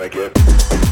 gonna get.